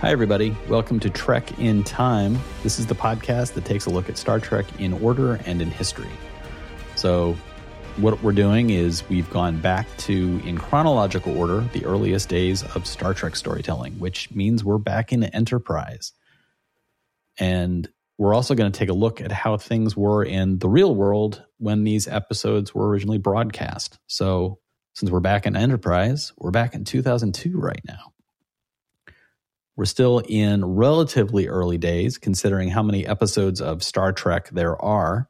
Hi, everybody. Welcome to Trek in Time. This is the podcast that takes a look at Star Trek in order and in history. So, what we're doing is we've gone back to, in chronological order, the earliest days of Star Trek storytelling, which means we're back in Enterprise. And we're also going to take a look at how things were in the real world when these episodes were originally broadcast. So, since we're back in Enterprise, we're back in 2002 right now. We're still in relatively early days, considering how many episodes of Star Trek there are.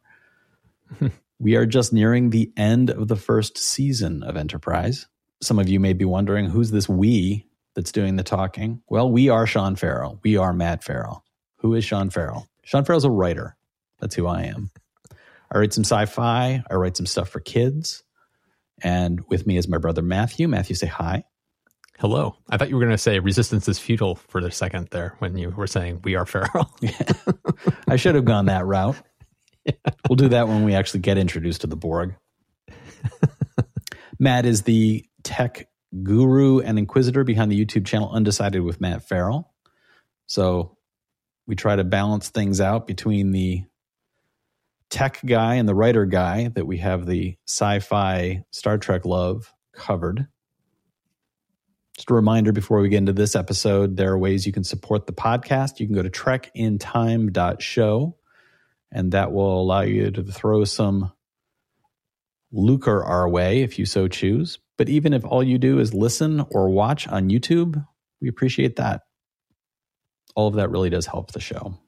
we are just nearing the end of the first season of Enterprise. Some of you may be wondering who's this we that's doing the talking? Well, we are Sean Farrell. We are Matt Farrell. Who is Sean Farrell? Sean Farrell's a writer. That's who I am. I write some sci fi, I write some stuff for kids. And with me is my brother Matthew. Matthew, say hi. Hello. I thought you were going to say resistance is futile for the second there when you were saying we are Farrell. yeah. I should have gone that route. Yeah. We'll do that when we actually get introduced to the Borg. Matt is the tech guru and inquisitor behind the YouTube channel Undecided with Matt Farrell. So we try to balance things out between the tech guy and the writer guy that we have the sci-fi Star Trek love covered. Just a reminder before we get into this episode, there are ways you can support the podcast. You can go to trekintime.show, and that will allow you to throw some lucre our way if you so choose. But even if all you do is listen or watch on YouTube, we appreciate that. All of that really does help the show.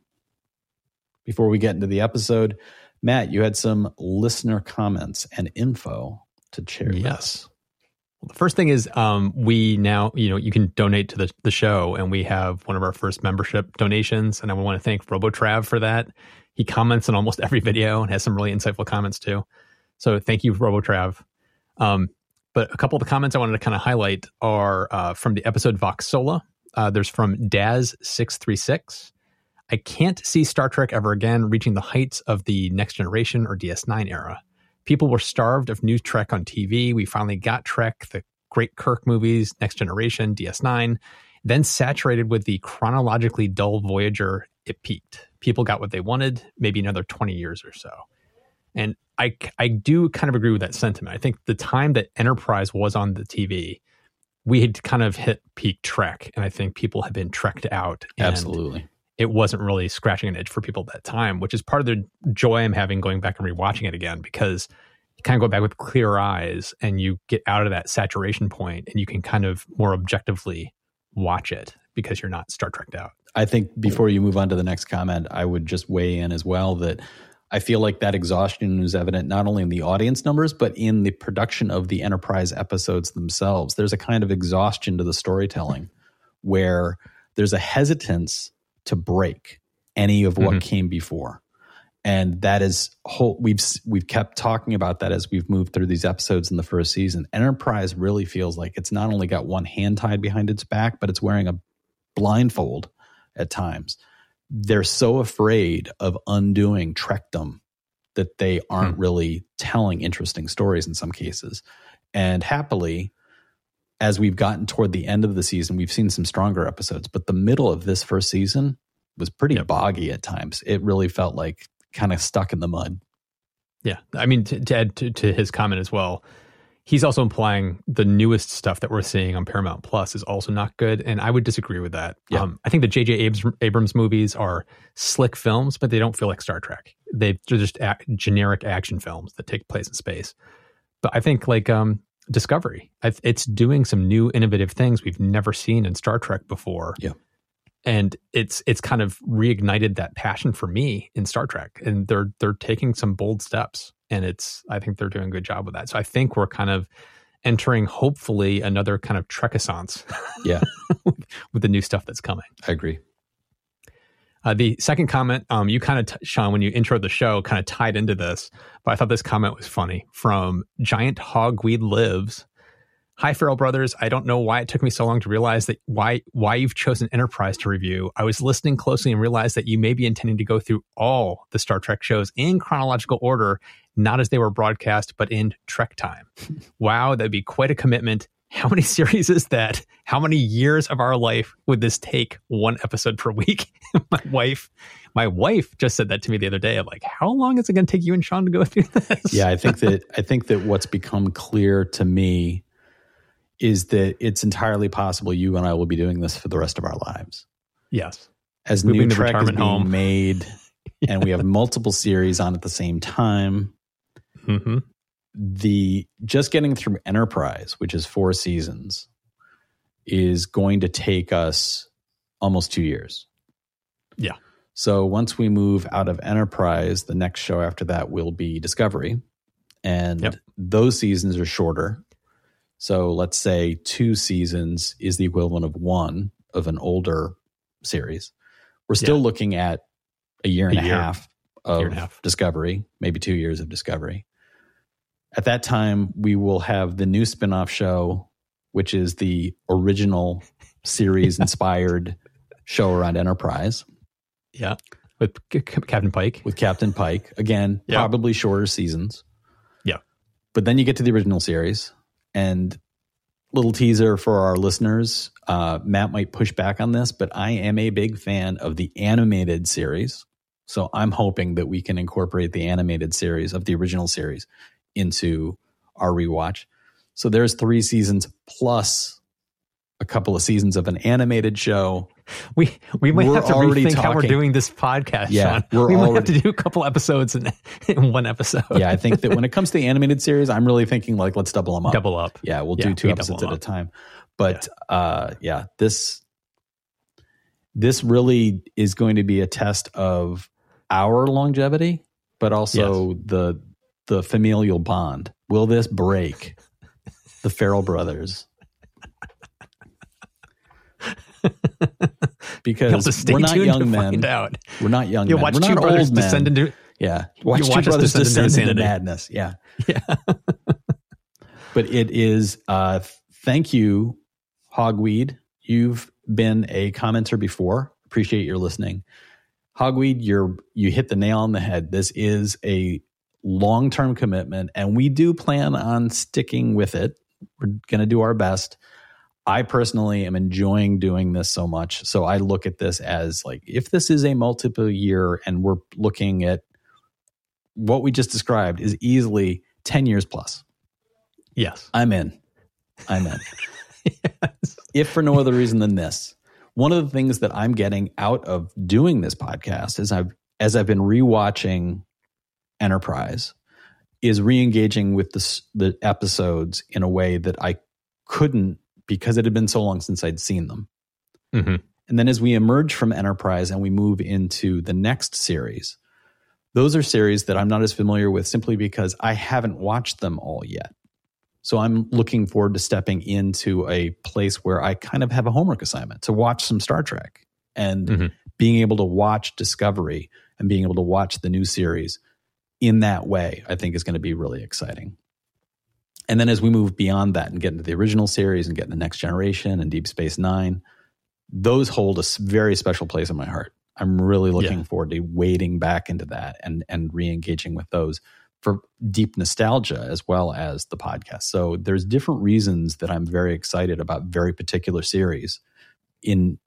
Before we get into the episode, Matt, you had some listener comments and info to share. Yes. Well, the first thing is um, we now, you know, you can donate to the, the show, and we have one of our first membership donations. And I want to thank RoboTrav for that. He comments on almost every video and has some really insightful comments too. So thank you, RoboTrav. Um, but a couple of the comments I wanted to kind of highlight are uh, from the episode Vox Sola. Uh, there's from Daz636. I can't see Star Trek ever again reaching the heights of the Next Generation or DS9 era. People were starved of new Trek on TV. We finally got Trek, the great Kirk movies, Next Generation, DS9. Then saturated with the chronologically dull Voyager, it peaked. People got what they wanted, maybe another 20 years or so. And I, I do kind of agree with that sentiment. I think the time that Enterprise was on the TV, we had kind of hit peak Trek, and I think people have been trekked out. Absolutely it wasn't really scratching an itch for people at that time, which is part of the joy I'm having going back and rewatching it again because you kind of go back with clear eyes and you get out of that saturation point and you can kind of more objectively watch it because you're not Star Trekked out. I think before you move on to the next comment, I would just weigh in as well that I feel like that exhaustion is evident not only in the audience numbers, but in the production of the Enterprise episodes themselves. There's a kind of exhaustion to the storytelling where there's a hesitance to break any of what mm-hmm. came before and that is whole we've we've kept talking about that as we've moved through these episodes in the first season enterprise really feels like it's not only got one hand tied behind its back but it's wearing a blindfold at times they're so afraid of undoing trekdom that they aren't hmm. really telling interesting stories in some cases and happily as we've gotten toward the end of the season, we've seen some stronger episodes, but the middle of this first season was pretty yep. boggy at times. It really felt like kind of stuck in the mud. Yeah. I mean, to, to add to, to, his comment as well, he's also implying the newest stuff that we're seeing on Paramount Plus is also not good. And I would disagree with that. Yeah. Um, I think the J.J. Abrams, Abrams, movies are slick films, but they don't feel like Star Trek. They, are just generic action films that take place in space. But I think like um, Discovery. It's doing some new innovative things we've never seen in Star Trek before. Yeah. And it's it's kind of reignited that passion for me in Star Trek. And they're they're taking some bold steps. And it's I think they're doing a good job with that. So I think we're kind of entering hopefully another kind of Trekissance. Yeah. with the new stuff that's coming. I agree. Uh, the second comment, um, you kind of, t- Sean, when you intro the show, kind of tied into this, but I thought this comment was funny from Giant Hogweed Lives. Hi, Farrell Brothers. I don't know why it took me so long to realize that why why you've chosen Enterprise to review. I was listening closely and realized that you may be intending to go through all the Star Trek shows in chronological order, not as they were broadcast, but in Trek time. wow, that'd be quite a commitment. How many series is that? How many years of our life would this take one episode per week? my wife, my wife just said that to me the other day. I'm like, how long is it going to take you and Sean to go through this? Yeah, I think that I think that what's become clear to me is that it's entirely possible you and I will be doing this for the rest of our lives. Yes. As Moving new Trek is being home. made and we have multiple series on at the same time. Mm-hmm. The just getting through Enterprise, which is four seasons, is going to take us almost two years. Yeah. So once we move out of Enterprise, the next show after that will be Discovery. And yep. those seasons are shorter. So let's say two seasons is the equivalent of one of an older series. We're still yeah. looking at a year and a, a year. half of and half. Discovery, maybe two years of Discovery. At that time, we will have the new spin-off show, which is the original series inspired show around Enterprise. Yeah. With Captain Pike. With Captain Pike. Again, yeah. probably shorter seasons. Yeah. But then you get to the original series and little teaser for our listeners. Uh, Matt might push back on this, but I am a big fan of the animated series. So I'm hoping that we can incorporate the animated series of the original series into our rewatch. So there's three seasons plus a couple of seasons of an animated show. We we might we're have to rethink talking, how we're doing this podcast. Yeah, Sean. we might have to do a couple episodes in, in one episode. yeah, I think that when it comes to the animated series, I'm really thinking like let's double them up. Double up. Yeah, we'll yeah, do two episodes at a time. But yeah. uh yeah, this this really is going to be a test of our longevity, but also yes. the the familial bond. Will this break the Farrell brothers? because we're not young men. Out. We're not young you men. Watch we're two not brothers old descend men. into yeah. Watch two brothers descend, descend into, madness. Yeah. Yeah. but it is. Uh, thank you, Hogweed. You've been a commenter before. Appreciate your listening. Hogweed, you're you hit the nail on the head. This is a long term commitment, and we do plan on sticking with it. We're going to do our best. I personally am enjoying doing this so much. So I look at this as like if this is a multiple year and we're looking at what we just described is easily 10 years plus. Yes. I'm in. I'm in. yes. If for no other reason than this. One of the things that I'm getting out of doing this podcast is I've as I've been rewatching Enterprise is re-engaging with the the episodes in a way that I couldn't because it had been so long since I'd seen them. Mm-hmm. And then as we emerge from Enterprise and we move into the next series, those are series that I'm not as familiar with simply because I haven't watched them all yet. So I'm looking forward to stepping into a place where I kind of have a homework assignment to watch some Star Trek and mm-hmm. being able to watch Discovery and being able to watch the new series in that way, I think is going to be really exciting. And then as we move beyond that and get into the original series and get into Next Generation and Deep Space Nine, those hold a very special place in my heart. I'm really looking yeah. forward to wading back into that and and re-engaging with those for deep nostalgia as well as the podcast. So there's different reasons that I'm very excited about very particular series in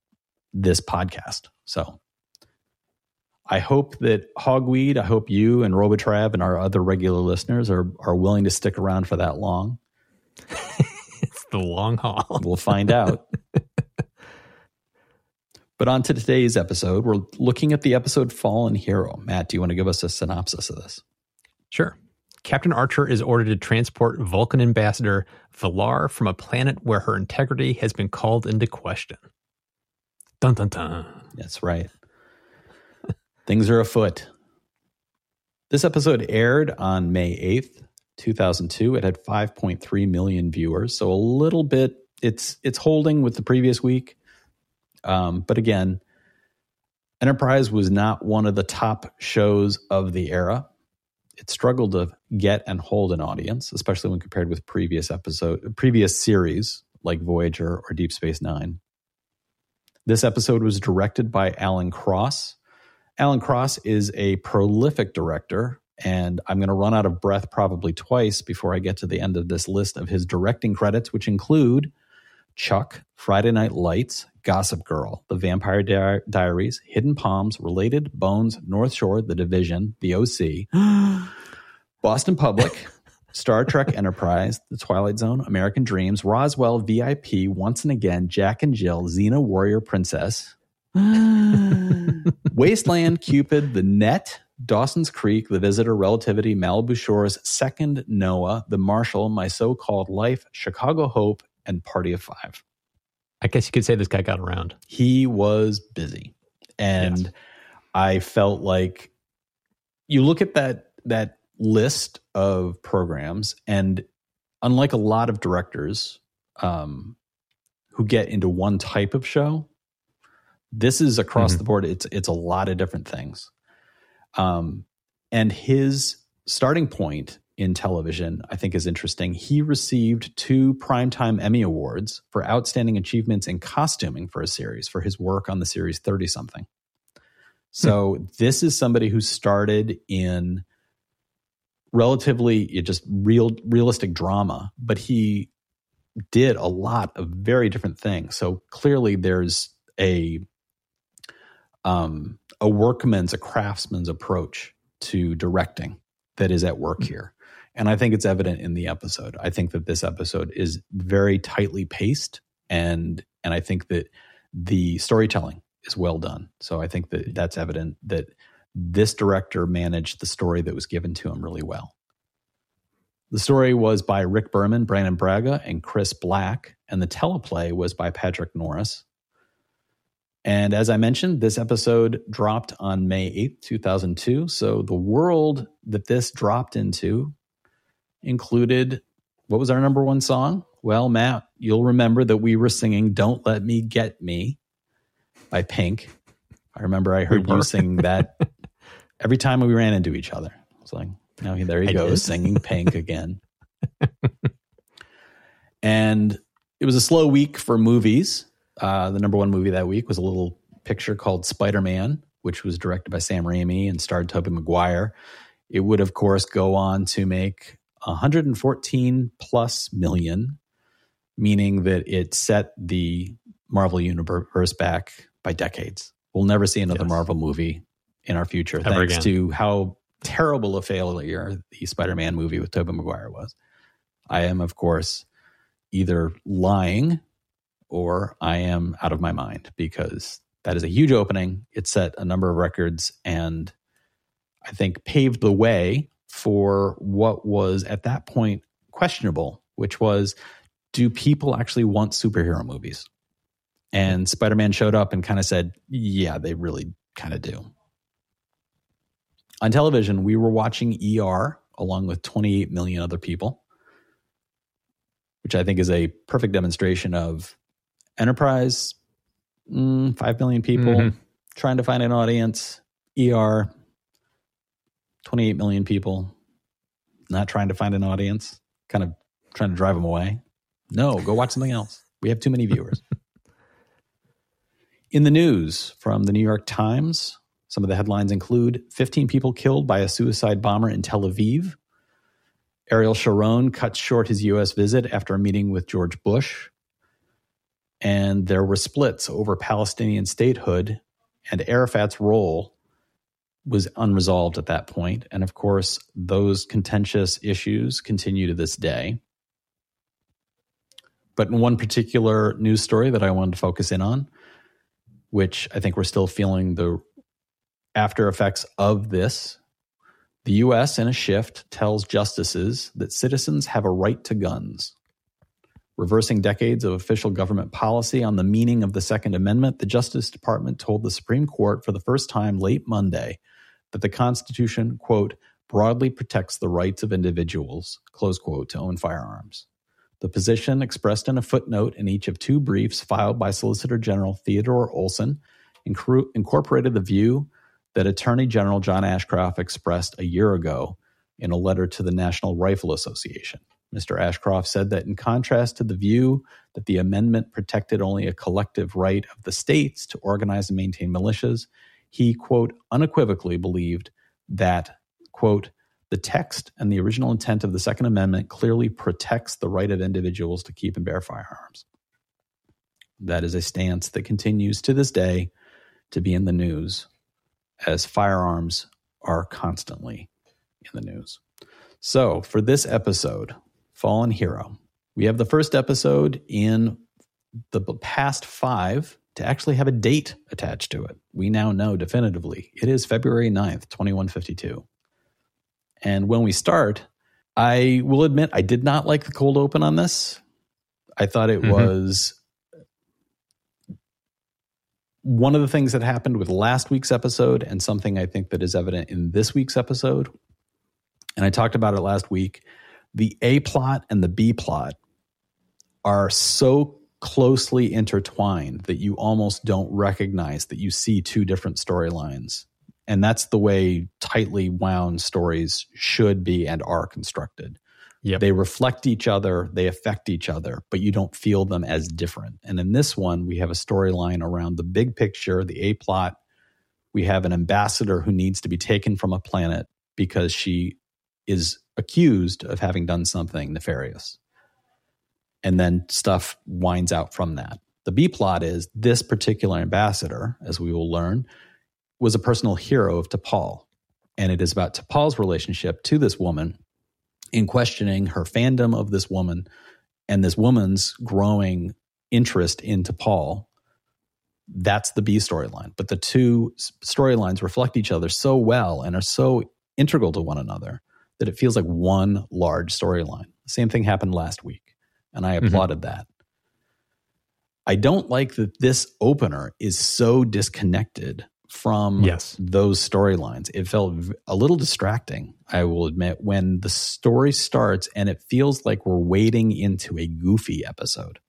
this podcast. So I hope that Hogweed, I hope you and Robotrav and our other regular listeners are are willing to stick around for that long. it's the long haul. we'll find out. but on to today's episode, we're looking at the episode Fallen Hero. Matt, do you want to give us a synopsis of this? Sure. Captain Archer is ordered to transport Vulcan ambassador V'Lar from a planet where her integrity has been called into question. Dun dun dun. That's right. Things are afoot. This episode aired on May 8th, 2002. It had 5.3 million viewers, so a little bit it's it's holding with the previous week. Um, but again, Enterprise was not one of the top shows of the era. It struggled to get and hold an audience, especially when compared with previous episode previous series like Voyager or Deep Space 9. This episode was directed by Alan Cross, Alan Cross is a prolific director And I'm going to run out of breath probably twice before I get to the end of this list of his directing credits, which include Chuck, Friday Night Lights, Gossip Girl, The Vampire Di- Diaries, Hidden Palms, Related, Bones, North Shore, The Division, The OC, Boston Public, Star Trek Enterprise, The Twilight Zone, American Dreams, Roswell, VIP, Once and Again, Jack and Jill, Xena Warrior Princess, Wasteland, Cupid, The Net, Dawson's Creek, The Visitor, Relativity, Malibu Shores, Second Noah, The Marshal, My So Called Life, Chicago Hope, and Party of Five. I guess you could say this guy got around. He was busy. And yes. I felt like you look at that that list of programs and unlike a lot of directors um, who get into one type of show, this is across mm-hmm. the board. It's it's a lot of different things. Um, and his starting point in television, I think, is interesting. He received two Primetime Emmy Awards for outstanding achievements in costuming for a series for his work on the series 30 something. So, hmm. this is somebody who started in relatively just real realistic drama, but he did a lot of very different things. So, clearly, there's a um, a workman's, a craftsman's approach to directing that is at work hmm. here. And I think it's evident in the episode. I think that this episode is very tightly paced and and I think that the storytelling is well done. So I think that that's evident that this director managed the story that was given to him really well. The story was by Rick Berman, Brannon Braga, and Chris Black, and the teleplay was by Patrick Norris. And as I mentioned, this episode dropped on May 8th, 2002. So the world that this dropped into included what was our number one song? Well, Matt, you'll remember that we were singing Don't Let Me Get Me by Pink. I remember I heard you sing that every time we ran into each other. I was like, oh, there he I goes, did. singing Pink again. and it was a slow week for movies. Uh, the number one movie that week was a little picture called Spider Man, which was directed by Sam Raimi and starred Tobey Maguire. It would, of course, go on to make 114 plus million, meaning that it set the Marvel universe back by decades. We'll never see another yes. Marvel movie in our future, Ever thanks again. to how terrible a failure the Spider-Man movie with Tobey Maguire was. I am, of course, either lying or I am out of my mind because that is a huge opening. It set a number of records and I think paved the way for what was at that point questionable, which was do people actually want superhero movies? And Spider Man showed up and kind of said, yeah, they really kind of do. On television, we were watching ER along with 28 million other people, which I think is a perfect demonstration of enterprise, mm, 5 million people mm-hmm. trying to find an audience, ER, 28 million people not trying to find an audience, kind of trying to drive them away. No, go watch something else. We have too many viewers. In the news from the New York Times, some of the headlines include 15 people killed by a suicide bomber in Tel Aviv. Ariel Sharon cuts short his U.S. visit after a meeting with George Bush. And there were splits over Palestinian statehood and Arafat's role was unresolved at that point. And of course, those contentious issues continue to this day. But in one particular news story that I wanted to focus in on, which I think we're still feeling the after effects of this, the US, in a shift, tells justices that citizens have a right to guns. Reversing decades of official government policy on the meaning of the Second Amendment, the Justice Department told the Supreme Court for the first time late Monday that the Constitution, quote, broadly protects the rights of individuals, close quote, to own firearms. The position expressed in a footnote in each of two briefs filed by Solicitor General Theodore Olson incorporated the view that Attorney General John Ashcroft expressed a year ago in a letter to the National Rifle Association. Mr. Ashcroft said that in contrast to the view that the amendment protected only a collective right of the states to organize and maintain militias, he, quote, unequivocally believed that, quote, The text and the original intent of the Second Amendment clearly protects the right of individuals to keep and bear firearms. That is a stance that continues to this day to be in the news as firearms are constantly in the news. So, for this episode, Fallen Hero, we have the first episode in the past five to actually have a date attached to it. We now know definitively it is February 9th, 2152. And when we start, I will admit I did not like the cold open on this. I thought it mm-hmm. was one of the things that happened with last week's episode and something I think that is evident in this week's episode. And I talked about it last week. The A plot and the B plot are so closely intertwined that you almost don't recognize that you see two different storylines. And that's the way tightly wound stories should be and are constructed. Yep. They reflect each other, they affect each other, but you don't feel them as different. And in this one, we have a storyline around the big picture, the A plot. We have an ambassador who needs to be taken from a planet because she is accused of having done something nefarious and then stuff winds out from that. The B plot is this particular ambassador, as we will learn, was a personal hero of T'Pol. And it is about T'Pol's relationship to this woman in questioning her fandom of this woman and this woman's growing interest in T'Pol. That's the B storyline. But the two storylines reflect each other so well and are so integral to one another that it feels like one large storyline. The same thing happened last week and I mm-hmm. applauded mm-hmm. that. I don't like that this opener is so disconnected from yes. those storylines. It felt a little distracting, I will admit, when the story starts and it feels like we're wading into a goofy episode.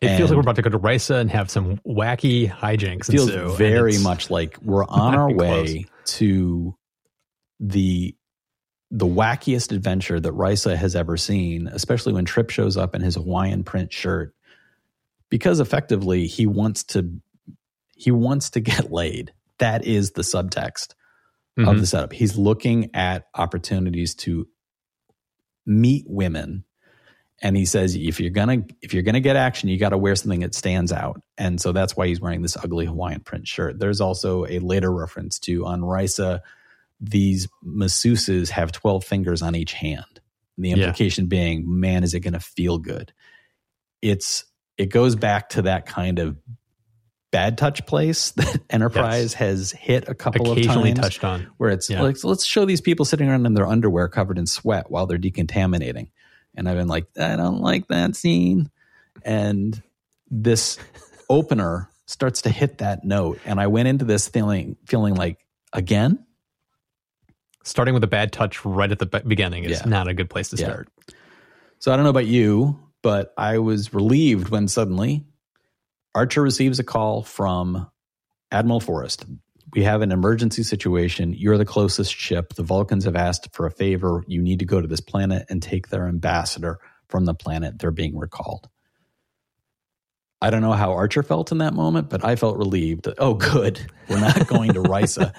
It and feels like we're about to go to Risa and have some wacky hijinks. It feels very much like we're on our way close. to the the wackiest adventure that Risa has ever seen, especially when Trip shows up in his Hawaiian print shirt, because effectively he wants to he wants to get laid. That is the subtext mm-hmm. of the setup. He's looking at opportunities to meet women and he says if you're gonna if you're gonna get action you got to wear something that stands out and so that's why he's wearing this ugly hawaiian print shirt there's also a later reference to on risa these masseuses have 12 fingers on each hand. The implication yeah. being, man, is it going to feel good? It's it goes back to that kind of bad touch place that Enterprise yes. has hit a couple of times, touched on, where it's yeah. like let's show these people sitting around in their underwear covered in sweat while they're decontaminating, and I've been like, I don't like that scene, and this opener starts to hit that note, and I went into this feeling feeling like again starting with a bad touch right at the beginning is yeah. not a good place to start. Yeah. So I don't know about you, but I was relieved when suddenly Archer receives a call from Admiral Forrest. We have an emergency situation. You're the closest ship. The Vulcans have asked for a favor. You need to go to this planet and take their ambassador from the planet. They're being recalled. I don't know how Archer felt in that moment, but I felt relieved. That, oh, good. We're not going to Risa.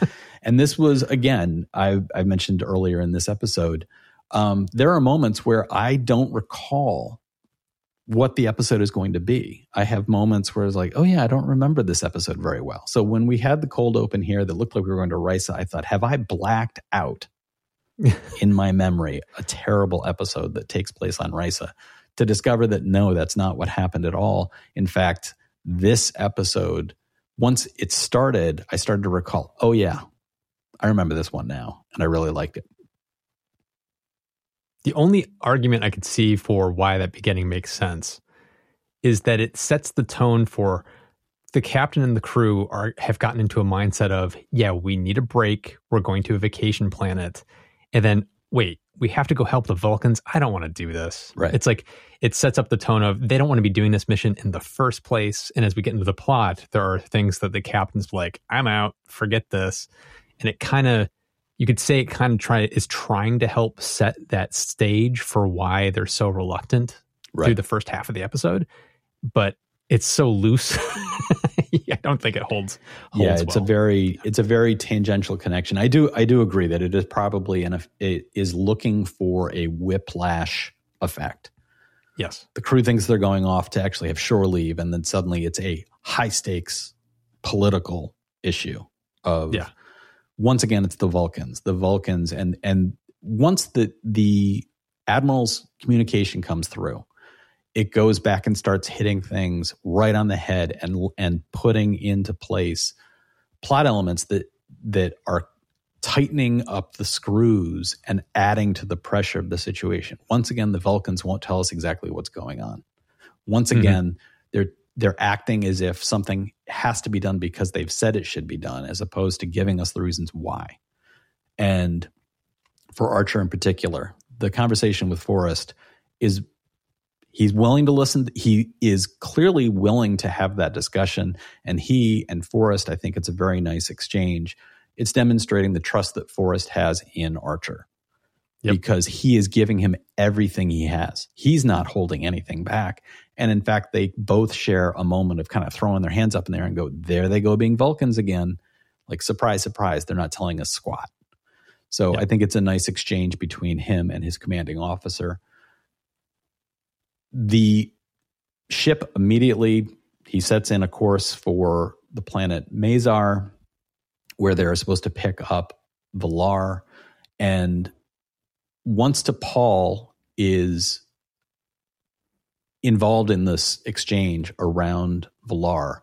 And this was, again, I, I mentioned earlier in this episode, um, there are moments where I don't recall what the episode is going to be. I have moments where it's like, oh yeah, I don't remember this episode very well. So when we had the cold open here that looked like we were going to Risa, I thought, have I blacked out in my memory a terrible episode that takes place on Risa? To discover that no, that's not what happened at all. In fact, this episode, once it started, I started to recall, oh yeah, I remember this one now, and I really liked it. The only argument I could see for why that beginning makes sense is that it sets the tone for the captain and the crew are have gotten into a mindset of, yeah, we need a break. We're going to a vacation planet. And then, wait, we have to go help the Vulcans. I don't want to do this. Right. It's like it sets up the tone of they don't want to be doing this mission in the first place. And as we get into the plot, there are things that the captain's like, I'm out, forget this and it kind of you could say it kind of try is trying to help set that stage for why they're so reluctant right. through the first half of the episode but it's so loose I don't think it holds. yeah, it's well. a very it's a very tangential connection. I do I do agree that it is probably an it is looking for a whiplash effect. yes. The crew thinks they're going off to actually have shore leave, and then suddenly it's a high stakes political issue of Yeah. Once again it's the Vulcans, the Vulcans, and and once the the admiral's communication comes through, it goes back and starts hitting things right on the head and and putting into place plot elements that that are tightening up the screws and adding to the pressure of the situation. Once again, the Vulcans won't tell us exactly what's going on. Once Mhm. again, they're they're acting as if something has to be done because they've said it should be done, as opposed to giving us the reasons why. And for Archer in particular, the conversation with Forrest is he's willing to listen. He is clearly willing to have that discussion. And he and Forrest, I think it's a very nice exchange. It's demonstrating the trust that Forrest has in Archer Yep. because he is giving him everything he has. He's not holding anything back. And in fact, they both share a moment of kind of throwing their hands up in the air and go, there they go being Vulcans again. Like, surprise, surprise, they're not telling us squat. So Yep. I think it's a nice exchange between him and his commanding officer. The ship immediately he sets in a course for the planet Mazar, where they're supposed to pick up V'Lar. And once T'Pol is involved in this exchange around V'Lar,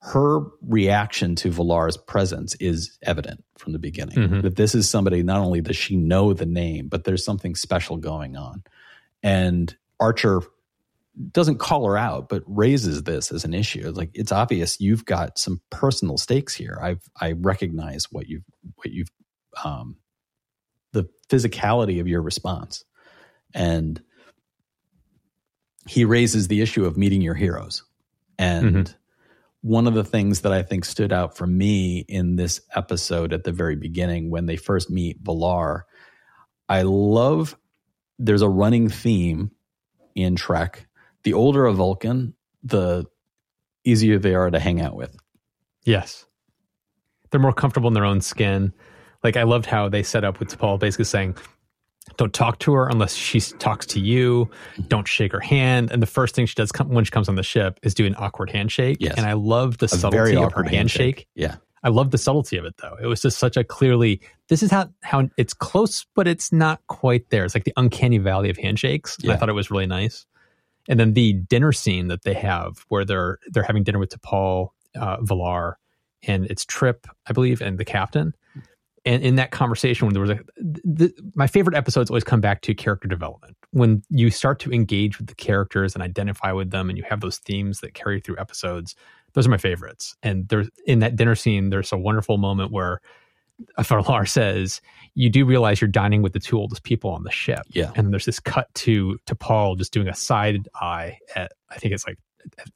her reaction to V'Lar's presence is evident from the beginning. Mhm. That this is somebody, not only does she know the name, but there's something special going on. And Archer doesn't call her out, but raises this as an issue. Like it's obvious you've got some personal stakes here. I've I recognize what you've what you've um the physicality of your response. And he raises the issue of meeting your heroes. And mm-hmm. one of the things that I think stood out for me in this episode at the very beginning when they first meet V'Lar, I love there's a running theme in Trek. The older a Vulcan, the easier they are to hang out with. Yes. They're more comfortable in their own skin. Like I loved how they set up with T'Pol basically saying, don't talk to her unless she talks to you. Don't shake her hand. And the first thing she does come, when she comes on the ship is do an awkward handshake. Yes. And I love the A subtlety of her awkward handshake. Yeah. I love the subtlety of it though. It was just such a clearly this is how how it's close, but it's not quite there. It's like the uncanny valley of handshakes. And I thought it was really nice. And then the dinner scene that they have where they're they're having dinner with T'Pol, uh, V'Lar, and it's Trip, I believe, and the captain. And in that conversation, when there was a, the, my favorite episodes always come back to character development. When you start to engage with the characters and identify with them, and you have those themes that carry through episodes, those are my favorites. And there's in that dinner scene, there's a wonderful moment where V'Lar says, "You do realize you're dining with the two oldest people on the ship." Yeah. And there's this cut to T'Pol just doing a side eye at I think it's like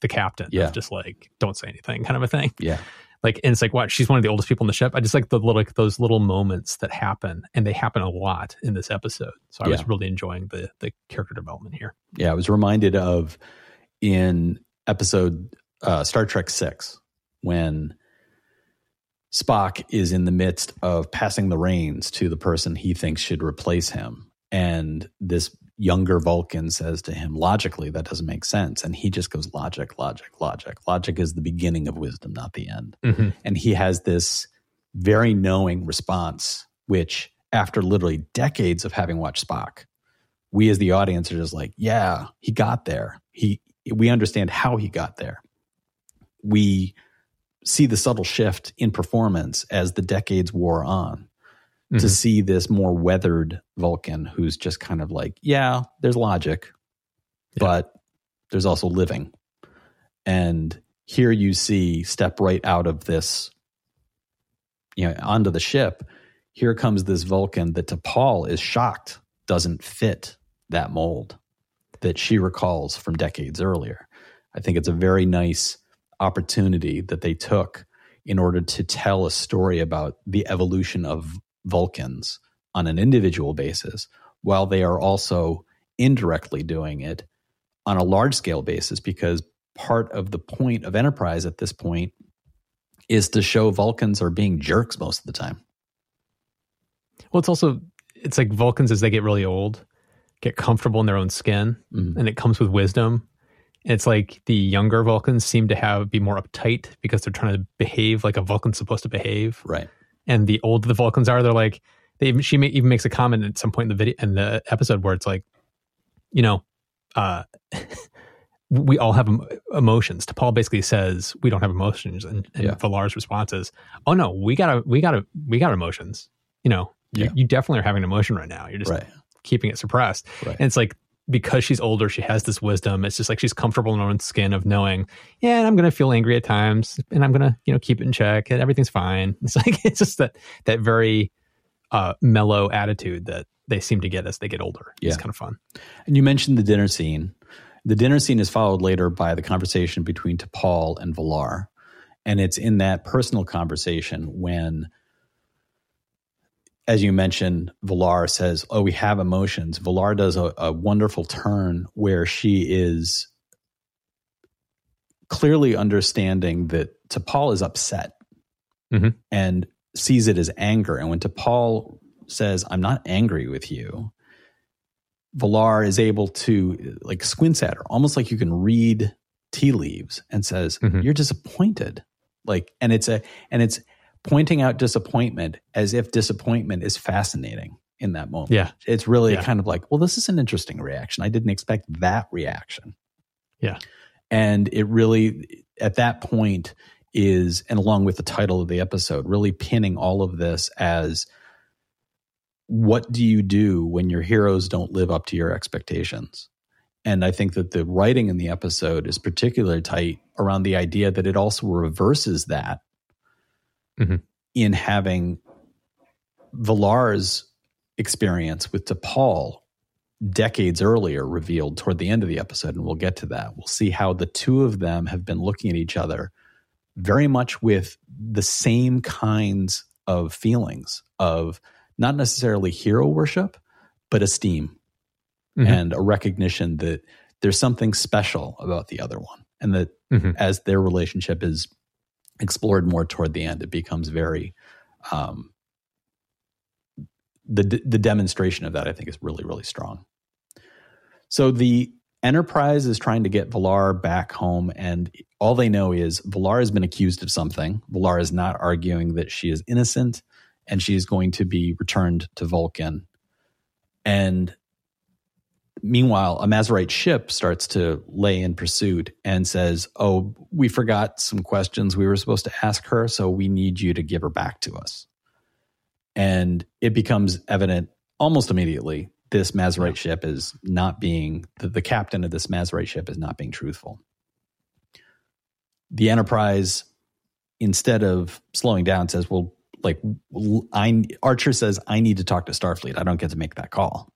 the captain. Yeah. Just like don't say anything kind of a thing. Yeah. Like and it's like what she's one of the oldest people in the ship. I just like the little like those little moments that happen and they happen a lot in this episode. So I was really enjoying the the character development here. Yeah, I was reminded of in episode uh, Star Trek Six when Spock is in the midst of passing the reins to the person he thinks should replace him, and this younger Vulcan says to him, "Logically, that doesn't make sense," and he just goes, "Logic, logic, logic. Logic is the beginning of wisdom, not the end." Mm-hmm. and he has this very knowing response which after literally decades of having watched spock we as the audience are just like yeah he got there. He we understand how he got there. We see the subtle shift in performance as the decades wore on to Mhm. see this more weathered vulcan who's just kind of like yeah there's logic Yeah. but there's also living and here you see step right out of this you know onto the ship here comes this vulcan that T'Pol is shocked doesn't fit that mold that she recalls from decades earlier i think it's a very nice opportunity that they took in order to tell a story about the evolution of vulcans on an individual basis while they are also indirectly doing it on a large scale basis because part of the point of Enterprise at this point is to show Vulcans are being jerks most of the time. Well, it's also it's like Vulcans as they get really old, get comfortable in their own skin, Mhm. and it comes with wisdom. It's like the younger Vulcans seem to have be more uptight because they're trying to behave like a Vulcan's supposed to behave. Right. And the old the Vulcans are, they're like they even, she may, even makes a comment at some point in the video in the episode where it's like, you know, uh, we all have em- emotions. T'Pol basically says we don't have emotions, and, and Yeah. V'Lar's response is, "Oh no, we gotta, we gotta, we got emotions. You know, you, you definitely are having an emotion right now. You're just Right. keeping it suppressed." Right. And it's like because she's older, she has this wisdom. It's just like she's comfortable in her own skin of knowing, yeah, and I'm gonna feel angry at times, and I'm gonna, you know, keep it in check, and everything's fine. It's like it's just that that very uh, mellow attitude that they seem to get as they get older. Yeah. It's kind of fun. And you mentioned the dinner scene. The dinner scene is followed later by the conversation between T'Pol and V'Lar. And it's in that personal conversation when, as you mentioned, V'Lar says, Oh, we have emotions. V'Lar does a, a wonderful turn where she is clearly understanding that T'Pol is upset Mhm. and sees it as anger. And when T'Pol says, I'm not angry with you, V'Lar is able to like squints at her, almost like you can read tea leaves, and says, Mhm. "You're disappointed." Like, and it's a and it's pointing out disappointment as if disappointment is fascinating in that moment. Yeah. it's really Yeah. kind of like, well, this is an interesting reaction. I didn't expect that reaction. Yeah. and it really at that point is, and along with the title of the episode, really pinning all of this as what do you do when your heroes don't live up to your expectations? And I think that the writing in the episode is particularly tight around the idea that it also reverses that Mhm. in having V'Lar's experience with T'Pol decades earlier revealed toward the end of the episode, and we'll get to that. We'll see how the two of them have been looking at each other very much with the same kinds of feelings of not necessarily hero worship, but esteem Mhm. and a recognition that there's something special about the other one. And that Mhm. as their relationship is explored more toward the end, it becomes very, um, the, the demonstration of that, I think, is really, really strong. So the Enterprise is trying to get V'Lar back home, and all they know is V'Lar has been accused of something. V'Lar is not arguing that she is innocent, and she is going to be returned to Vulcan. And meanwhile, a Mazarite ship starts to lay in pursuit and says, Oh, we forgot some questions we were supposed to ask her, so we need you to give her back to us. And it becomes evident almost immediately this Mazarite ship is not being, the, the captain of this Mazarite ship is not being truthful. The Enterprise, instead of slowing down, says, Well, like I Archer says, I need to talk to Starfleet. I don't get to make that call.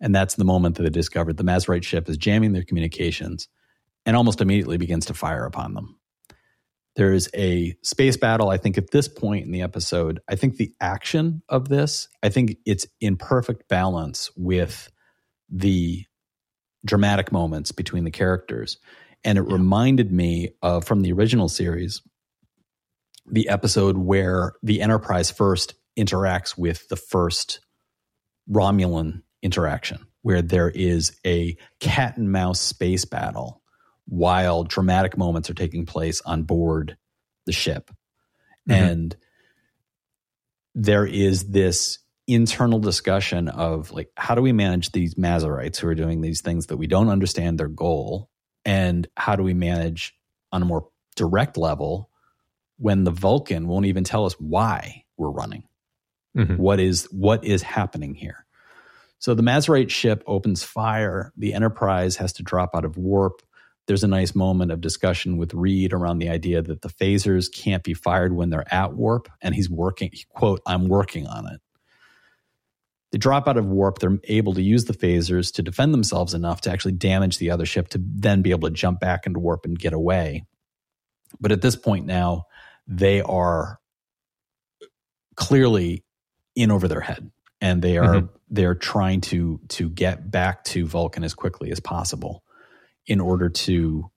And that's the moment that they discovered the Mazarite ship is jamming their communications and almost immediately begins to fire upon them. There's a space battle. I think at this point in the episode, I think the action of this, I think it's in perfect balance with the dramatic moments between the characters. And it reminded me of from the original series, the episode where the Enterprise first interacts with the first Romulan interaction, where there is a cat and mouse space battle while dramatic moments are taking place on board the ship. Mhm. And there is this internal discussion of like, how do we manage these Mazarites who are doing these things that we don't understand their goal? And how do we manage on a more direct level when the Vulcan won't even tell us why we're running? Mhm. What is what is happening here? So the Mazarite ship opens fire. The Enterprise has to drop out of warp. There's a nice moment of discussion with Reed around the idea that the phasers can't be fired when they're at warp, and he's working. Quote: "I'm working on it." They drop out of warp. They're able to use the phasers to defend themselves enough to actually damage the other ship to then be able to jump back into warp and get away. But at this point now, they are clearly in over their head and they are Mhm. They're trying to to get back to Vulcan as quickly as possible in order to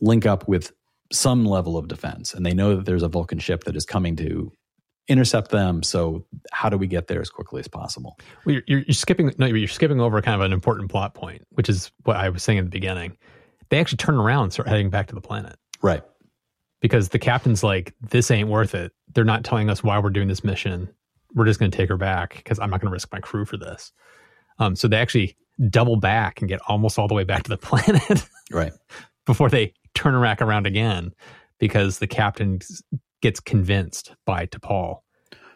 link up with some level of defense, and they know that there's a Vulcan ship that is coming to intercept them. So how do we get there as quickly as possible? Well, you're, you're, skipping. No, you're skipping over kind of an important plot point, which is what I was saying in the beginning. They actually turn around and start heading back to the planet. Right. Because the captain's like, this ain't worth it. They're not telling us why we're doing this mission. We're just going to take her back because I'm not going to risk my crew for this. Um, so they actually double back and get almost all the way back to the planet. right. Before they turn back around again because the captain gets convinced by T'Pol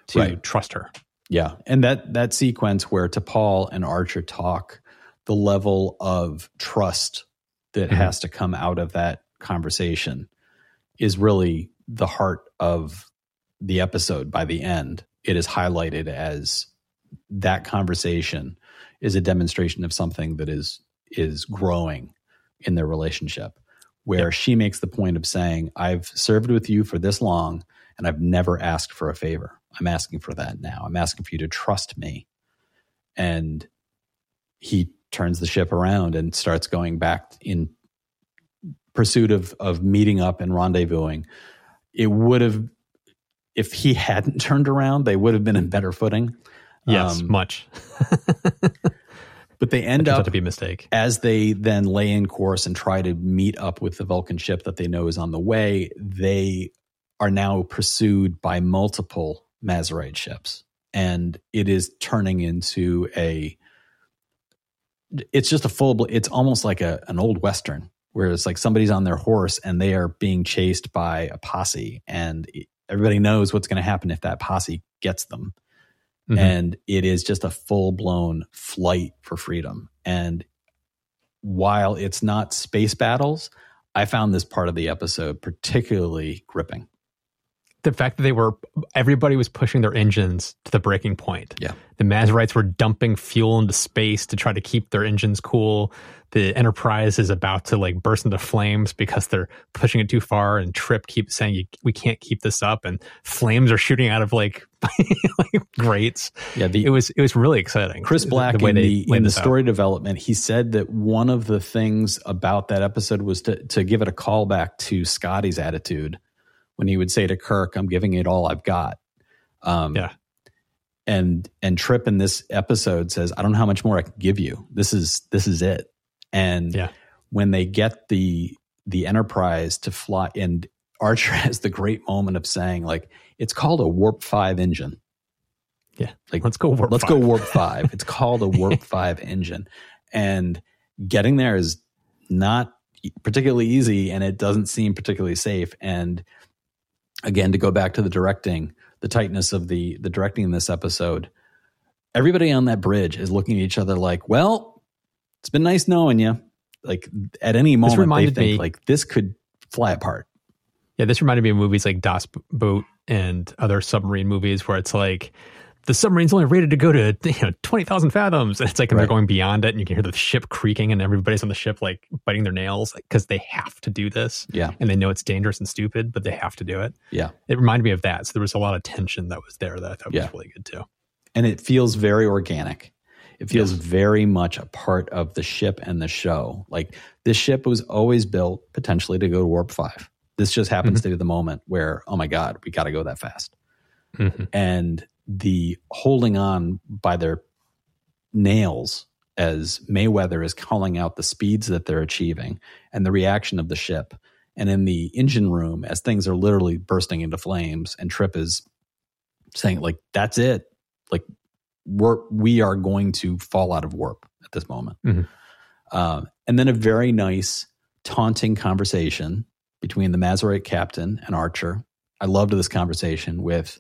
to right. trust her. Yeah, and that that sequence where T'Pol and Archer talk, the level of trust that mm-hmm. has to come out of that conversation is really the heart of the episode by the end. It is highlighted as that conversation is a demonstration of something that is is growing in their relationship where she makes the point of saying, I've served with you for this long and I've never asked for a favor. I'm asking for that now. I'm asking for you to trust me. And he turns the ship around and starts going back in pursuit of, of meeting up and rendezvousing. It would have, if he hadn't turned around, they would have been in better footing. Yes, um, much. But they end up to be a mistake as they then lay in course and try to meet up with the Vulcan ship that they know is on the way. They are now pursued by multiple Mazarite ships, and it is turning into a. It's just a full. It's almost like a an old western where it's like somebody's on their horse and they are being chased by a posse, and everybody knows what's going to happen if that posse gets them. Mm-hmm. And it is just a full blown flight for freedom. And while it's not space battles, I found this part of the episode particularly gripping. The fact that they were, everybody was pushing their engines to the breaking point. Yeah. The Mazarites were dumping fuel into space to try to keep their engines cool the Enterprise is about to like burst into flames because they're pushing it too far, and Trip keeps saying we can't keep this up, and flames are shooting out of like, like grates. Yeah, the, it was it was really exciting. Chris Black the in the, in the story out. development, he said that one of the things about that episode was to to give it a callback to Scotty's attitude when he would say to Kirk, "I'm giving it all I've got." Um, yeah and and Trip in this episode says, "I don't know how much more I can give you. This is this is it." And yeah. when they get the the Enterprise to fly, and Archer has the great moment of saying, like, it's called a warp five engine. Yeah, like let's go warp. Let's five. go warp five. it's called a warp five engine, and getting there is not particularly easy, and it doesn't seem particularly safe. And again, to go back to the directing, the tightness of the the directing in this episode, everybody on that bridge is looking at each other like, well, it's been nice knowing you. Like at any moment, they think me, like this could fly apart. Yeah, this reminded me of movies like Das Boot and other submarine movies where it's like the submarine's only rated to go to you know, 20,000 fathoms. And it's like, and right. they're going beyond it and you can hear the ship creaking and everybody's on the ship like biting their nails because they have to do this. Yeah. And they know it's dangerous and stupid, but they have to do it. Yeah. It reminded me of that. So there was a lot of tension that was there that I thought yeah. was really good too. And it feels very organic. It feels yes. very much a part of the ship and the show. Like this ship was always built potentially to go to warp five. This just happens mm-hmm. to be the moment where, oh my God, we got to go that fast. Mm-hmm. And the holding on by their nails as Mayweather is calling out the speeds that they're achieving and the reaction of the ship. And in the engine room, as things are literally bursting into flames, and Trip is saying, like, that's it. Like, we're, we are going to fall out of warp at this moment. Mm-hmm. Uh, and then a very nice taunting conversation between the Mazarite captain and Archer. I loved this conversation with,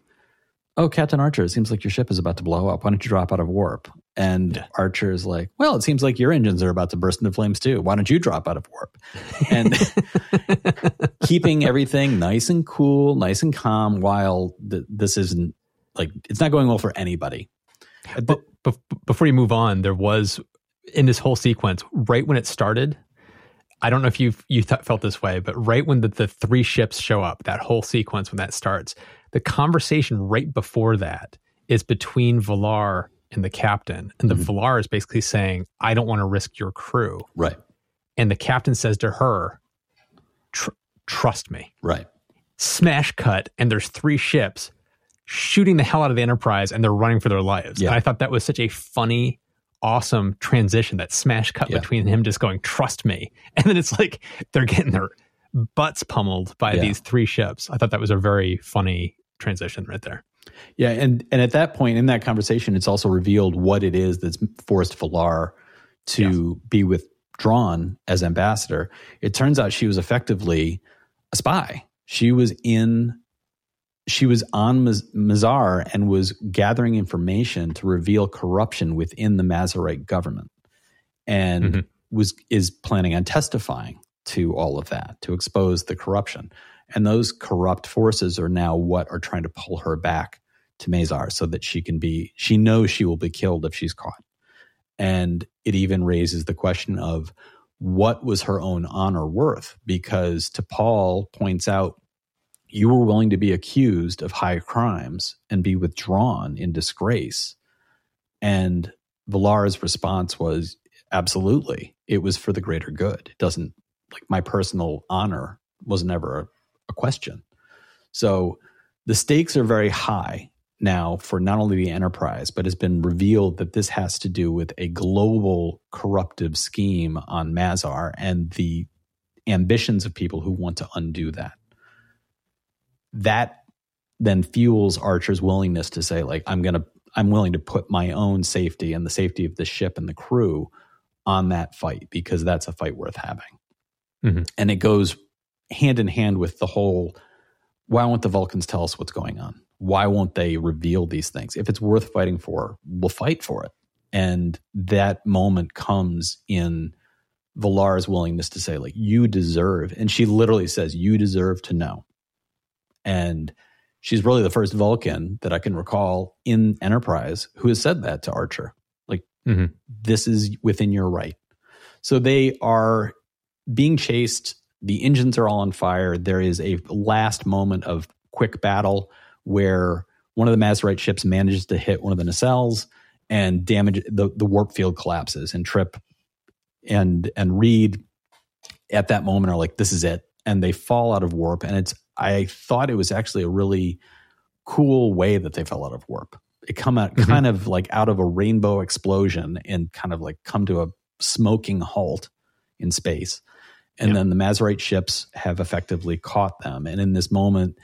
oh, Captain Archer, it seems like your ship is about to blow up. Why don't you drop out of warp? And yeah. Archer is like, well, it seems like your engines are about to burst into flames too. Why don't you drop out of warp? And keeping everything nice and cool, nice and calm while th- this isn't like, it's not going well for anybody. Uh, but, but before you move on, there was in this whole sequence, right when it started, I don't know if you you th- felt this way, but right when the, the three ships show up, that whole sequence when that starts, the conversation right before that is between V'Lar and the captain, and the mm-hmm. V'Lar is basically saying, "I don't want to risk your crew." Right. And the captain says to her, Tr- trust me. Right. Smash cut, and there's three ships shooting the hell out of the Enterprise, and they're running for their lives. Yeah. And I thought that was such a funny, awesome transition. That smash cut Yeah. between him just going, "Trust me," and then it's like they're getting their butts pummeled by Yeah. these three ships. I thought that was a very funny transition right there. Yeah, and and at that point in that conversation, it's also revealed what it is that's forced V'Lar to be withdrawn as ambassador. It turns out she was effectively a spy. She was in, she was on Maz- Mazar and was gathering information to reveal corruption within the Mazarite government, and Mhm. was is planning on testifying to all of that to expose the corruption. And those corrupt forces are now what are trying to pull her back to Mazar so that she can be, she knows she will be killed if she's caught. And it even raises the question of what was her own honor worth? Because T'Pol points out, you were willing to be accused of high crimes and be withdrawn in disgrace. And V'Lar's response was, absolutely. It was for the greater good. It doesn't, like, my personal honor was never a, a question. So the stakes are very high now for not only the enterprise, but it's been revealed that this has to do with a global corruptive scheme on Mazar and the ambitions of people who want to undo that. That then fuels Archer's willingness to say, like, I'm gonna I'm willing to put my own safety and the safety of the ship and the crew on that fight because that's a fight worth having. Mhm. And it goes hand in hand with the whole why won't the Vulcans tell us what's going on? Why won't they reveal these things? If it's worth fighting for, we'll fight for it. And that moment comes in V'Lar's willingness to say, like, you deserve, and she literally says, you deserve to know. And she's really the first Vulcan that I can recall in Enterprise who has said that to Archer. Like, Mhm. this is within your right. So they are being chased. The engines are all on fire. There is a last moment of quick battle where one of the Mazarite ships manages to hit one of the nacelles and damage the, the warp field collapses and Trip and and Reed at that moment are like, this is it. And they fall out of warp. And it's I thought it was actually a really cool way that they fell out of warp. It come out Mhm. kind of like out of a rainbow explosion and kind of like come to a smoking halt in space. And then the Mazarite ships have effectively caught them. And in this moment,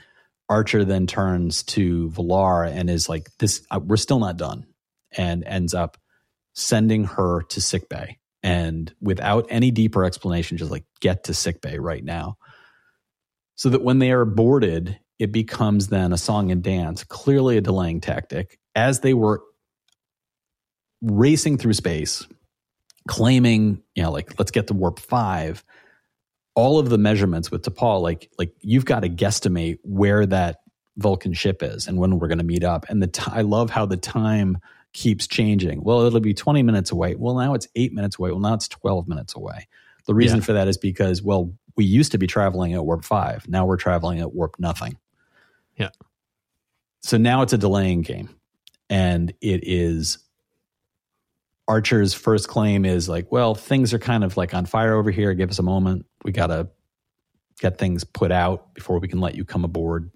Archer then turns to V'Lar and is like, "This, uh, we're still not done," and ends up sending her to sickbay. And without any deeper explanation, just like get to sickbay right now, so that when they are boarded, it becomes then a song and dance, clearly a delaying tactic. As they were racing through space, claiming, you know, like let's get to warp five. All of the measurements with T'Pol, like like you've got to guesstimate where that Vulcan ship is and when we're going to meet up. And the t- I love how the time keeps changing. Well, it'll be 20 minutes away. Well, now it's eight minutes away. Well, now it's 12 minutes away. The reason Yeah. for that is because, well, we used to be traveling at warp five. Now we're traveling at warp nothing. Yeah. So now it's a delaying game. And it is Archer's first claim is like, well, things are kind of like on fire over here. Give us a moment. We got to get things put out before we can let you come aboard.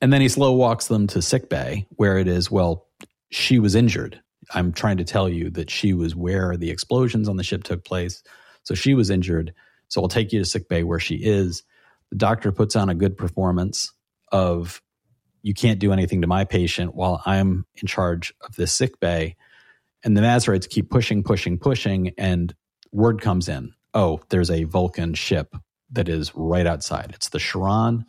And then he slow walks them to sick bay where it is, well, she was injured. I'm trying to tell you that she was where the explosions on the ship took place. So she was injured. So I'll take you to sick bay where she is. The doctor puts on a good performance of you can't do anything to my patient while I'm in charge of this sick bay. And the Mazarites keep pushing, pushing, pushing, and word comes in. Oh, there's a Vulcan ship that is right outside. It's the Charon,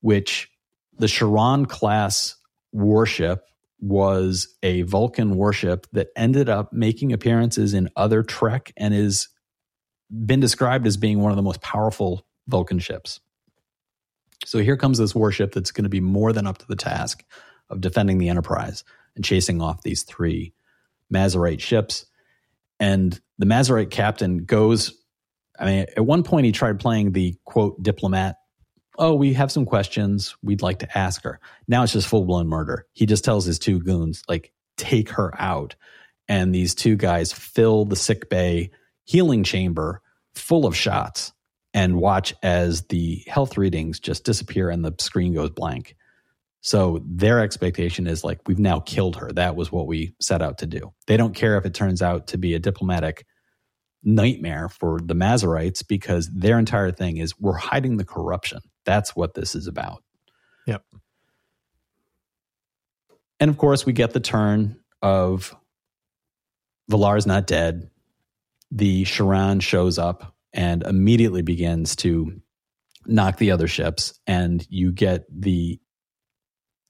which the Charon class warship was a Vulcan warship that ended up making appearances in other Trek and is been described as being one of the most powerful Vulcan ships. So here comes this warship that's going to be more than up to the task of defending the Enterprise and chasing off these three Mazarite ships. And the Mazarite captain goes, I mean, at one point he tried playing the quote diplomat. Oh, we have some questions we'd like to ask her. Now it's just full blown murder. He just tells his two goons, like, take her out. And these two guys fill the sick bay healing chamber full of shots and watch as the health readings just disappear and the screen goes blank. So their expectation is like, we've now killed her. That was what we set out to do. They don't care if it turns out to be a diplomatic nightmare for the Mazarites because their entire thing is we're hiding the corruption. That's what this is about. Yep. And of course, we get the turn of V'Lar's not dead. The Sh'Raan shows up and immediately begins to knock the other ships. And you get the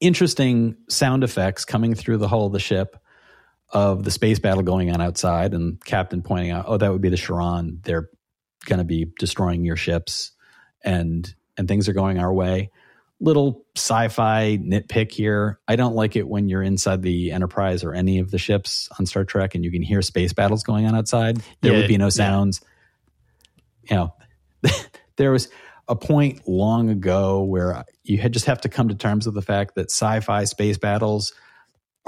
interesting sound effects coming through the hull of the ship of the space battle going on outside and captain pointing out oh that would be the Sh'Raan they're going to be destroying your ships and and things are going our way. Little sci-fi nitpick here. I don't like it when you're inside the enterprise or any of the ships on star trek and you can hear space battles going on outside. There yeah, would be no sounds. Yeah. you know there was a point long ago where you had just have to come to terms with the fact that sci-fi space battles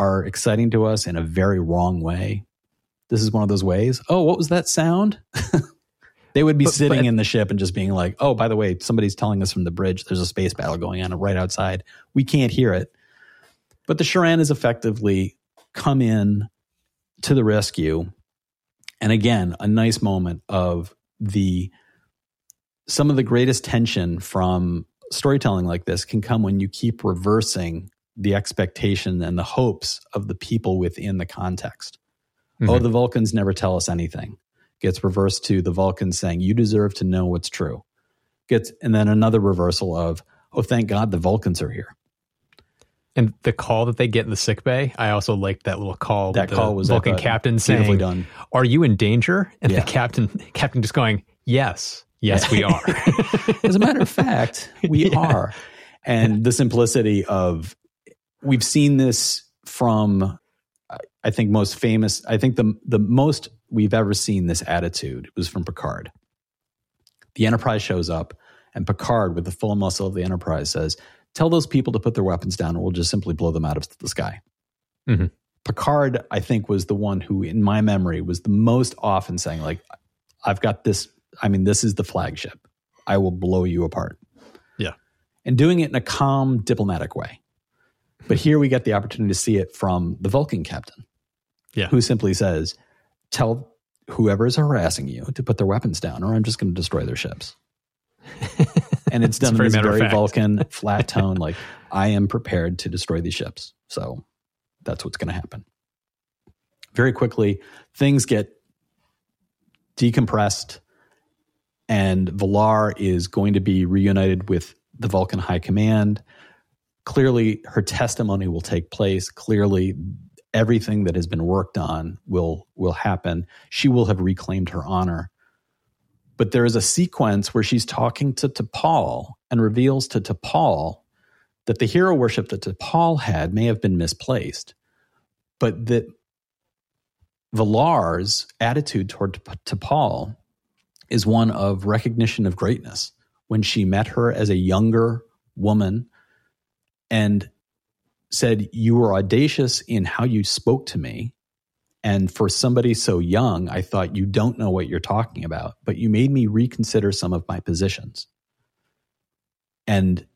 are exciting to us in a very wrong way. This is one of those ways. Oh, what was that sound? they would be but, sitting but, in the ship and just being like, "Oh, by the way, somebody's telling us from the bridge there's a space battle going on right outside. We can't hear it." But the Sh'Raan has effectively come in to the rescue. And again, a nice moment of the some of the greatest tension from storytelling like this can come when you keep reversing the expectation and the hopes of the people within the context. Mm-hmm. Oh, the Vulcans never tell us anything. Gets reversed to the Vulcans saying, You deserve to know what's true. Gets and then another reversal of, Oh, thank God the Vulcans are here. And the call that they get in the sick bay, I also liked that little call. That call was Vulcan captain saying, done. "Are you in danger?" And yeah. the captain, captain, just going, "Yes." Yes, we are. As a matter of fact, we yeah. are. And the simplicity of we've seen this from I think most famous I think the the most we've ever seen this attitude was from Picard. The Enterprise shows up and Picard with the full muscle of the Enterprise says, "Tell those people to put their weapons down or we'll just simply blow them out of the sky." Mm-hmm. Picard, I think, was the one who, in my memory, was the most often saying, like, I've got this I mean, this is the flagship. I will blow you apart. Yeah. And doing it in a calm, diplomatic way. But here we get the opportunity to see it from the Vulcan captain. Yeah. Who simply says, Tell whoever is harassing you to put their weapons down, or I'm just going to destroy their ships. and it's done it's in this very Vulcan flat tone, like, I am prepared to destroy these ships. So that's what's going to happen. Very quickly, things get decompressed and V'Lar is going to be reunited with the Vulcan High Command. Clearly, her testimony will take place. Clearly, everything that has been worked on will will happen. She will have reclaimed her honor. But there is a sequence where she's talking to T'Pol and reveals to T'Pol that the hero worship that T'Pol had may have been misplaced, but that V'Lar's attitude toward T'Pol is one of recognition of greatness. When she met her as a younger woman and said, You were audacious in how you spoke to me. And for somebody so young, I thought you don't know what you're talking about, but you made me reconsider some of my positions. And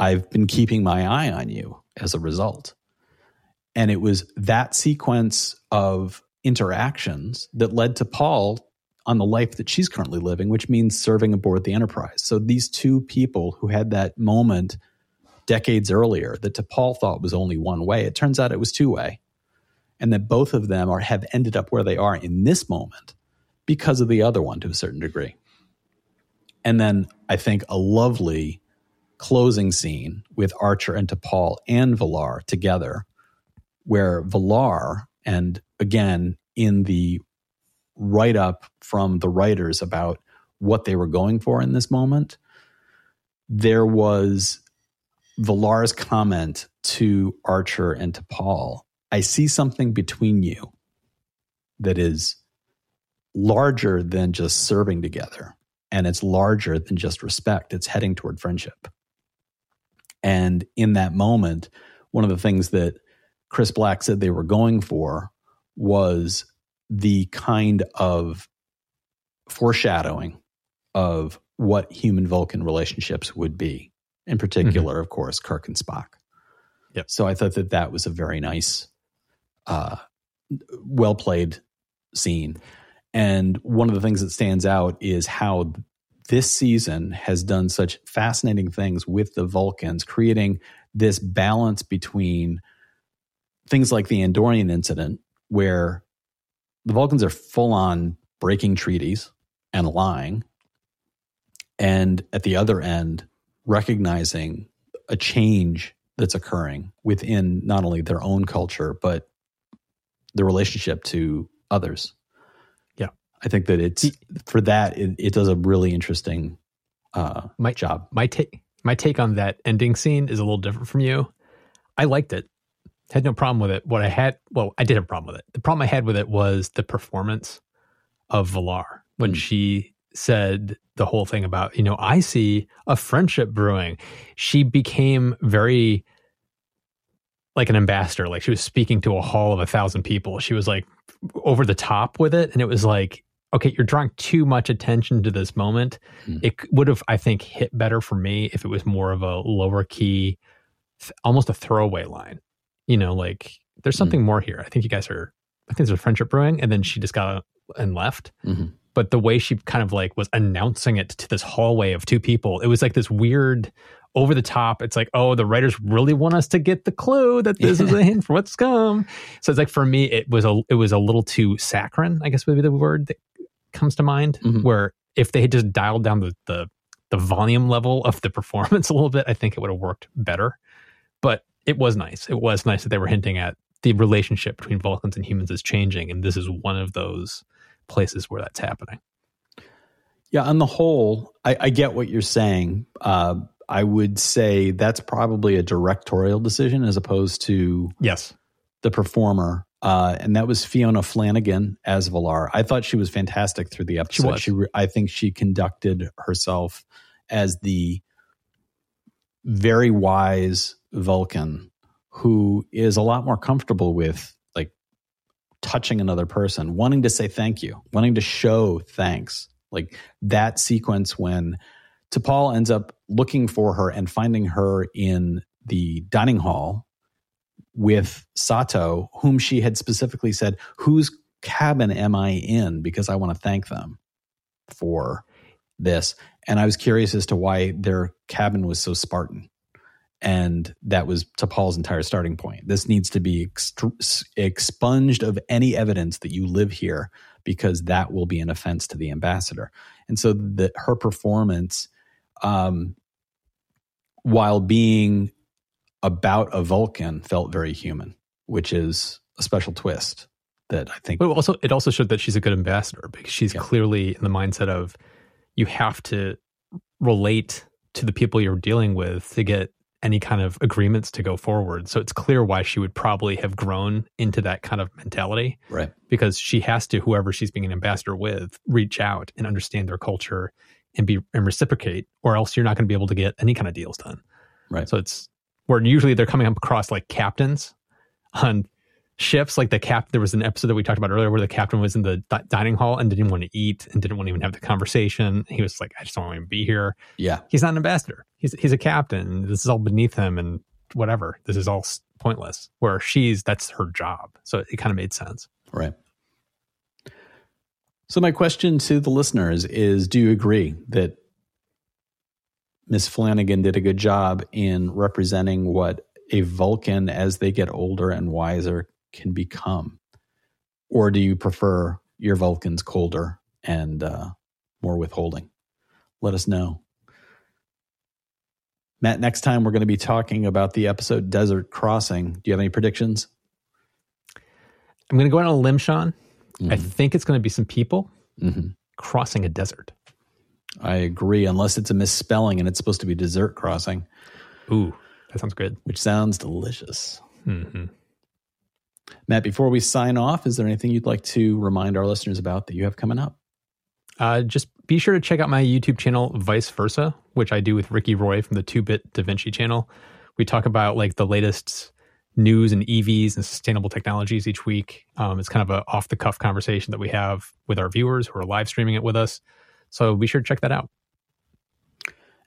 I've been keeping my eye on you as a result. And it was that sequence of interactions that led T'Pol on the life that she's currently living, which means serving aboard the Enterprise. So these two people who had that moment decades earlier that T'Pol thought was only one way, it turns out it was two way. And that both of them are have ended up where they are in this moment because of the other one to a certain degree. And then I think a lovely closing scene with Archer and T'Pol and V'Lar together, where V'Lar, and again, in the write up from the writers about what they were going for in this moment, there was V'Lar's comment to Archer and T'Pol I see something between you that is larger than just serving together. And it's larger than just respect. It's heading toward friendship. And in that moment, one of the things that Chris Black said they were going for was the kind of foreshadowing of what human Vulcan relationships would be. In particular, mm-hmm. of course, Kirk and Spock. Yep. So I thought that that was a very nice, uh, well played scene. And one of the things that stands out is how this season has done such fascinating things with the Vulcans, creating this balance between things like the Andorian incident, where the Vulcans are full on breaking treaties and lying. And at the other end, recognizing a change that's occurring within not only their own culture, but the relationship to others. Yeah. I think that it's for that, it, it does a really interesting uh, my, job. My take, my take on that ending scene is a little different from you. I liked it. Had no problem with it. What I had, well, I did have a problem with it. The problem I had with it was the performance of V'Lar when mm. she said the whole thing about, you know, I see a friendship brewing. She became very like an ambassador. Like she was speaking to a hall of a thousand people. She was like over the top with it. And it was like, okay, you're drawing too much attention to this moment. Mm. It would have, I think, hit better for me if it was more of a lower key, almost a throwaway line. You know, like there's something mm. more here. I think you guys are, I think there's a friendship brewing. And then she just got and left. Mm-hmm. But the way she kind of like was announcing it to this hallway of two people, it was like this weird over the top. It's like, oh, the writers really want us to get the clue that this is a hint for what's come. So it's like for me, it was a it was a little too saccharine, I guess would be the word that comes to mind. Mm-hmm. Where if they had just dialed down the, the the volume level of the performance a little bit, I think it would have worked better. But it was nice. It was nice that they were hinting at the relationship between Vulcans and humans is changing, and this is one of those places where that's happening. Yeah, on the whole, I, I get what you're saying. Uh, I would say that's probably a directorial decision as opposed to yes the performer. Uh, and that was Fionnula Flanagan as V'Lar. I thought she was fantastic through the episode. She, she I think she conducted herself as the very wise Vulcan who is a lot more comfortable with touching another person, wanting to say thank you, wanting to show thanks. Like that sequence when T'Pol ends up looking for her and finding her in the dining hall with Sato, whom she had specifically said, Whose cabin am I in? Because I want to thank them for this. And I was curious as to why their cabin was so Spartan. And that was T'Pol's entire starting point. This needs to be expunged of any evidence that you live here because that will be an offense to the ambassador. And so that her performance um, while being about a Vulcan, felt very human, which is a special twist that I think. But also, it also showed that she's a good ambassador because she's yeah. clearly in the mindset of you have to relate to the people you're dealing with to get any kind of agreements to go forward. So it's clear why she would probably have grown into that kind of mentality. Right. Because she has to, whoever she's being an ambassador with, reach out and understand their culture and be and reciprocate, or else you're not going to be able to get any kind of deals done. Right. So it's where usually they're coming up across like captains on ships. Like the cap, there was an episode that we talked about earlier where the captain was in the di- dining hall and didn't want to eat and didn't want to even have the conversation. He was like, "I just don't want to be here." Yeah, he's not an ambassador. He's he's a captain. This is all beneath him, and whatever. This is all pointless. Where she's that's her job. So it kind of made sense. Right. So, my question to the listeners is Do you agree that Miss Flanagan did a good job in representing what a Vulcan, as they get older and wiser, can become? Or do you prefer your Vulcans colder and uh, more withholding? Let us know. Matt, next time we're going to be talking about the episode Desert Crossing. Do you have any predictions? I'm going to go out on a limb, Sean. Mm-hmm. I think it's going to be some people mm-hmm. crossing a desert. I agree, unless it's a misspelling and it's supposed to be dessert crossing. Ooh, that sounds good. Which sounds delicious. Mm-hmm. Matt, before we sign off, is there anything you'd like to remind our listeners about that you have coming up? Uh, just be sure to check out my YouTube channel, Vice Versa, which I do with Ricky Roy from the Two Bit Da Vinci channel. We talk about like the latest news and EVs and sustainable technologies each week. Um, it's kind of a off the cuff conversation that we have with our viewers who are live streaming it with us. So be sure to check that out.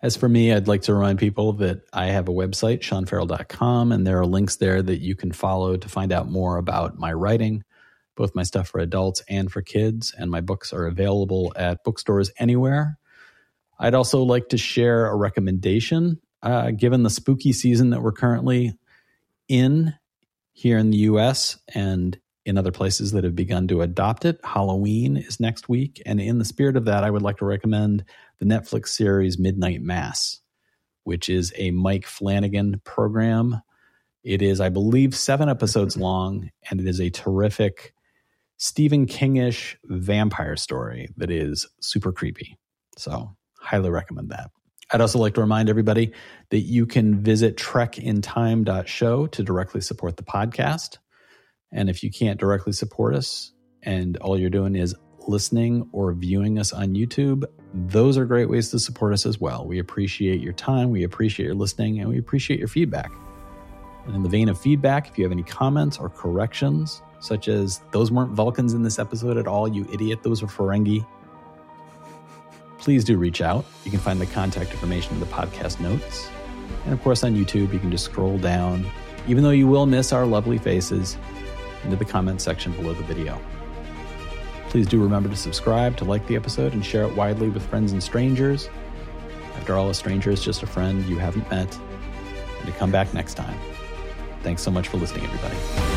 As for me, I'd like to remind people that I have a website, seanferrell.com, and there are links there that you can follow to find out more about my writing, both my stuff for adults and for kids. And my books are available at bookstores anywhere. I'd also like to share a recommendation. Uh, given the spooky season that we're currently in here in the US and in other places that have begun to adopt it. Halloween is next week. And in the spirit of that, I would like to recommend the Netflix series Midnight Mass, which is a Mike Flanagan program. It is, I believe, seven episodes long, and it is a terrific Stephen Kingish vampire story that is super creepy. So, highly recommend that. I'd also like to remind everybody that you can visit trekintime.show to directly support the podcast. And if you can't directly support us and all you're doing is listening or viewing us on YouTube, those are great ways to support us as well. We appreciate your time, we appreciate your listening, and we appreciate your feedback. And in the vein of feedback, if you have any comments or corrections, such as those weren't Vulcans in this episode at all, you idiot, those are Ferengi, please do reach out. You can find the contact information in the podcast notes. And of course, on YouTube, you can just scroll down, even though you will miss our lovely faces into the comments section below the video. Please do remember to subscribe, to like the episode, and share it widely with friends and strangers. After all, a stranger is just a friend you haven't met, and to come back next time. Thanks so much for listening, everybody.